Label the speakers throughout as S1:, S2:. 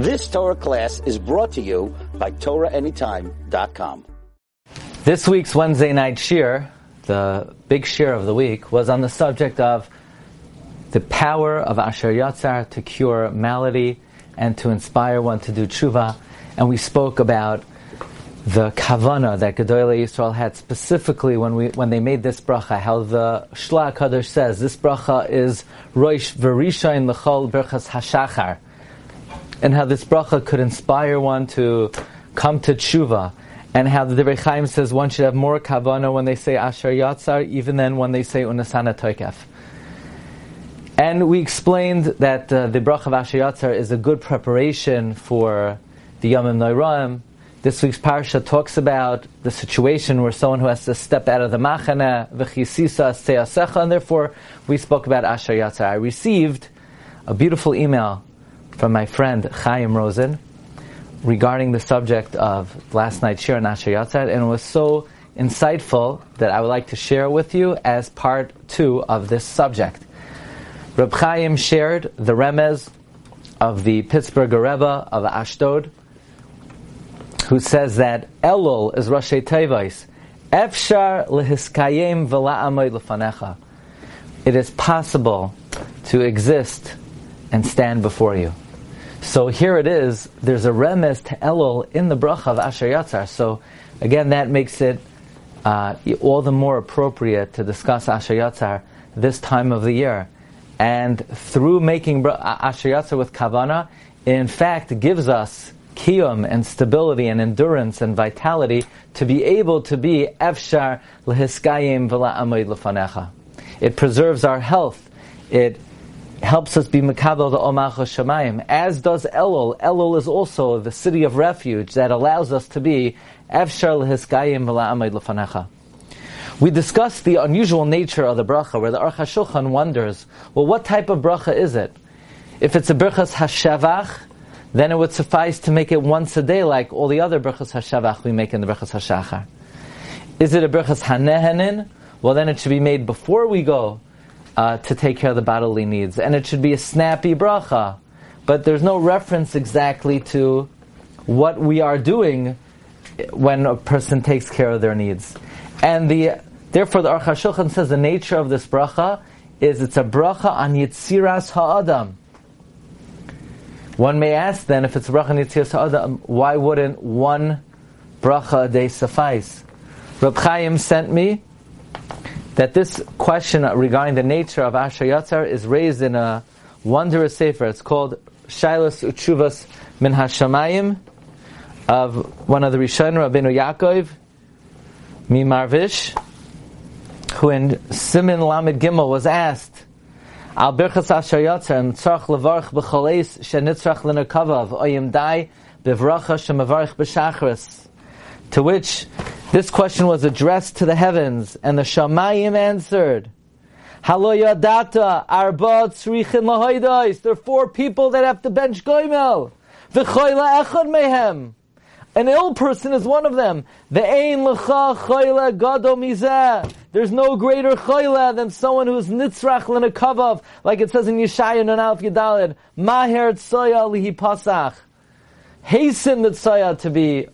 S1: This Torah class is brought to you by TorahAnytime.com.
S2: This week's Wednesday night shir, the big shir of the week, was on the subject of the power of Asher Yatzar to cure malady and to inspire one to do tshuva. And we spoke about the kavana that Gedolei Yisrael had specifically when we when they made this bracha, how the Shla Kadosh says this bracha is Roish Verishain L'chol Berchas Hashachar, and how this bracha could inspire one to come to tshuva, and how the Divrei Chaim says one should have more kavana when they say Asher Yatzar, even then when they say Unasana Toikef. And we explained that uh, the bracha of Asher Yatzar is a good preparation for the Yomim Noiraim, this week's parsha talks about the situation where someone who has to step out of the machana, v'chisisa seyasecha, and therefore we spoke about Asher Yatzar. I received a beautiful email from my friend Chaim Rosen regarding the subject of last night's shir on Asher Yatzar, and it was so insightful that I would like to share with you as part two of this subject. Reb Chaim shared the remez of the Pittsburgh Rebbe of Ashdod, who says that Elul is Rashi Tevais. Efshar lehiskayim v'la'amoy lefanecha. It is possible to exist and stand before you. So here it is. There's a remes to Elul in the bracha of Asher Yatzar. So again, that makes it uh, all the more appropriate to discuss Asher Yatzar this time of the year. And through making Asher Yatzar with Kavana, in fact gives us kiyum and stability and endurance and vitality to be able to be efshar lehiskayim v'la'amoid lefanecha. It preserves our health. It helps us be mekabel the omach shamayim, as does Elul. Elul is also the city of refuge that allows us to be efshar lehiskayim v'la'amoid lefanecha. We discussed the unusual nature of the bracha, where the Aruch HaShulchan wonders, well, what type of bracha is it? If it's a brachas hashavach, then it would suffice to make it once a day like all the other brachas hashavach we make in the brachas hashachar. Is it a brachas hanehenin? Well, then it should be made before we go uh, to take care of the bodily needs, and it should be a snappy bracha. But there's no reference exactly to what we are doing when a person takes care of their needs, and the therefore the Aruch HaShulchan says the nature of this bracha is it's a bracha on Yitziras Ha'adam. One may ask then, if it's a bracha nitzias ha'adam, why wouldn't one bracha a day suffice? Reb Chaim sent me that this question regarding the nature of Asher Yatzar is raised in a wondrous sefer. It's called Shailas Uchuvas Min Hashamayim of one of the Rishon Rabbeinu Yaakov Mimarvish, who in Simin Lamed Gimel was asked, Al birchas asher yotzem tzarch levarch b'choleis shenitzrach l'nerkavav oyim dai bevracha shemavarch b'shachris. To which this question was addressed to the heavens, and the Shamayim answered, Halo yadata arba tzrichin lahoidois. There are four people that have to bench goimel. V'choyle echad mehem. An ill person is one of them. The ein lecha choyle gado mizeh. There's no greater choyle than someone who's nitzrach l'nekavav, like it says in Yeshaya and Alf Yedalid. Maher tsoya lihi pasach. Hasten the tsoya to be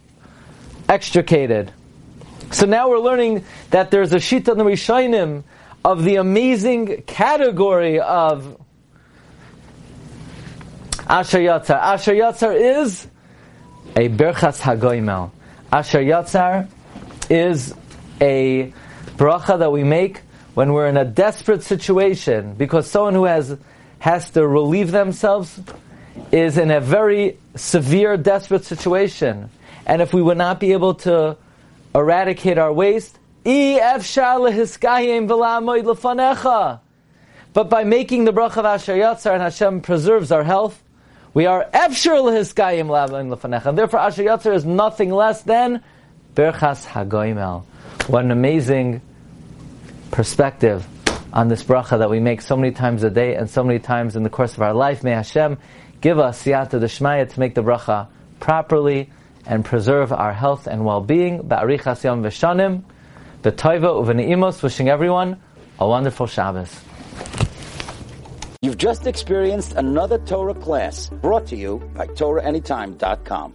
S2: extricated. So now we're learning that there's a shita in the of the amazing category of Asher Yatzar. Asher Yatzar is a Berchas Hagoimel. Asher Yatzar is a bracha that we make when we're in a desperate situation because someone who has has to relieve themselves is in a very severe, desperate situation. And if we would not be able to eradicate our waste, but by making the bracha of Asher Yatzar and Hashem preserves our health, we are efshir lehiskayim lavin lefanecha. And therefore, Asher Yatzar is nothing less than berchas hagoimel. What an amazing perspective on this bracha that we make so many times a day and so many times in the course of our life. May Hashem give us siyata deshmaya to make the bracha properly and preserve our health and well-being. Ba'arichas yom v'shanim, b'toiva u'v'ne'imos, wishing everyone a wonderful Shabbos.
S1: You've just experienced another Torah class brought to you by TorahAnytime.com.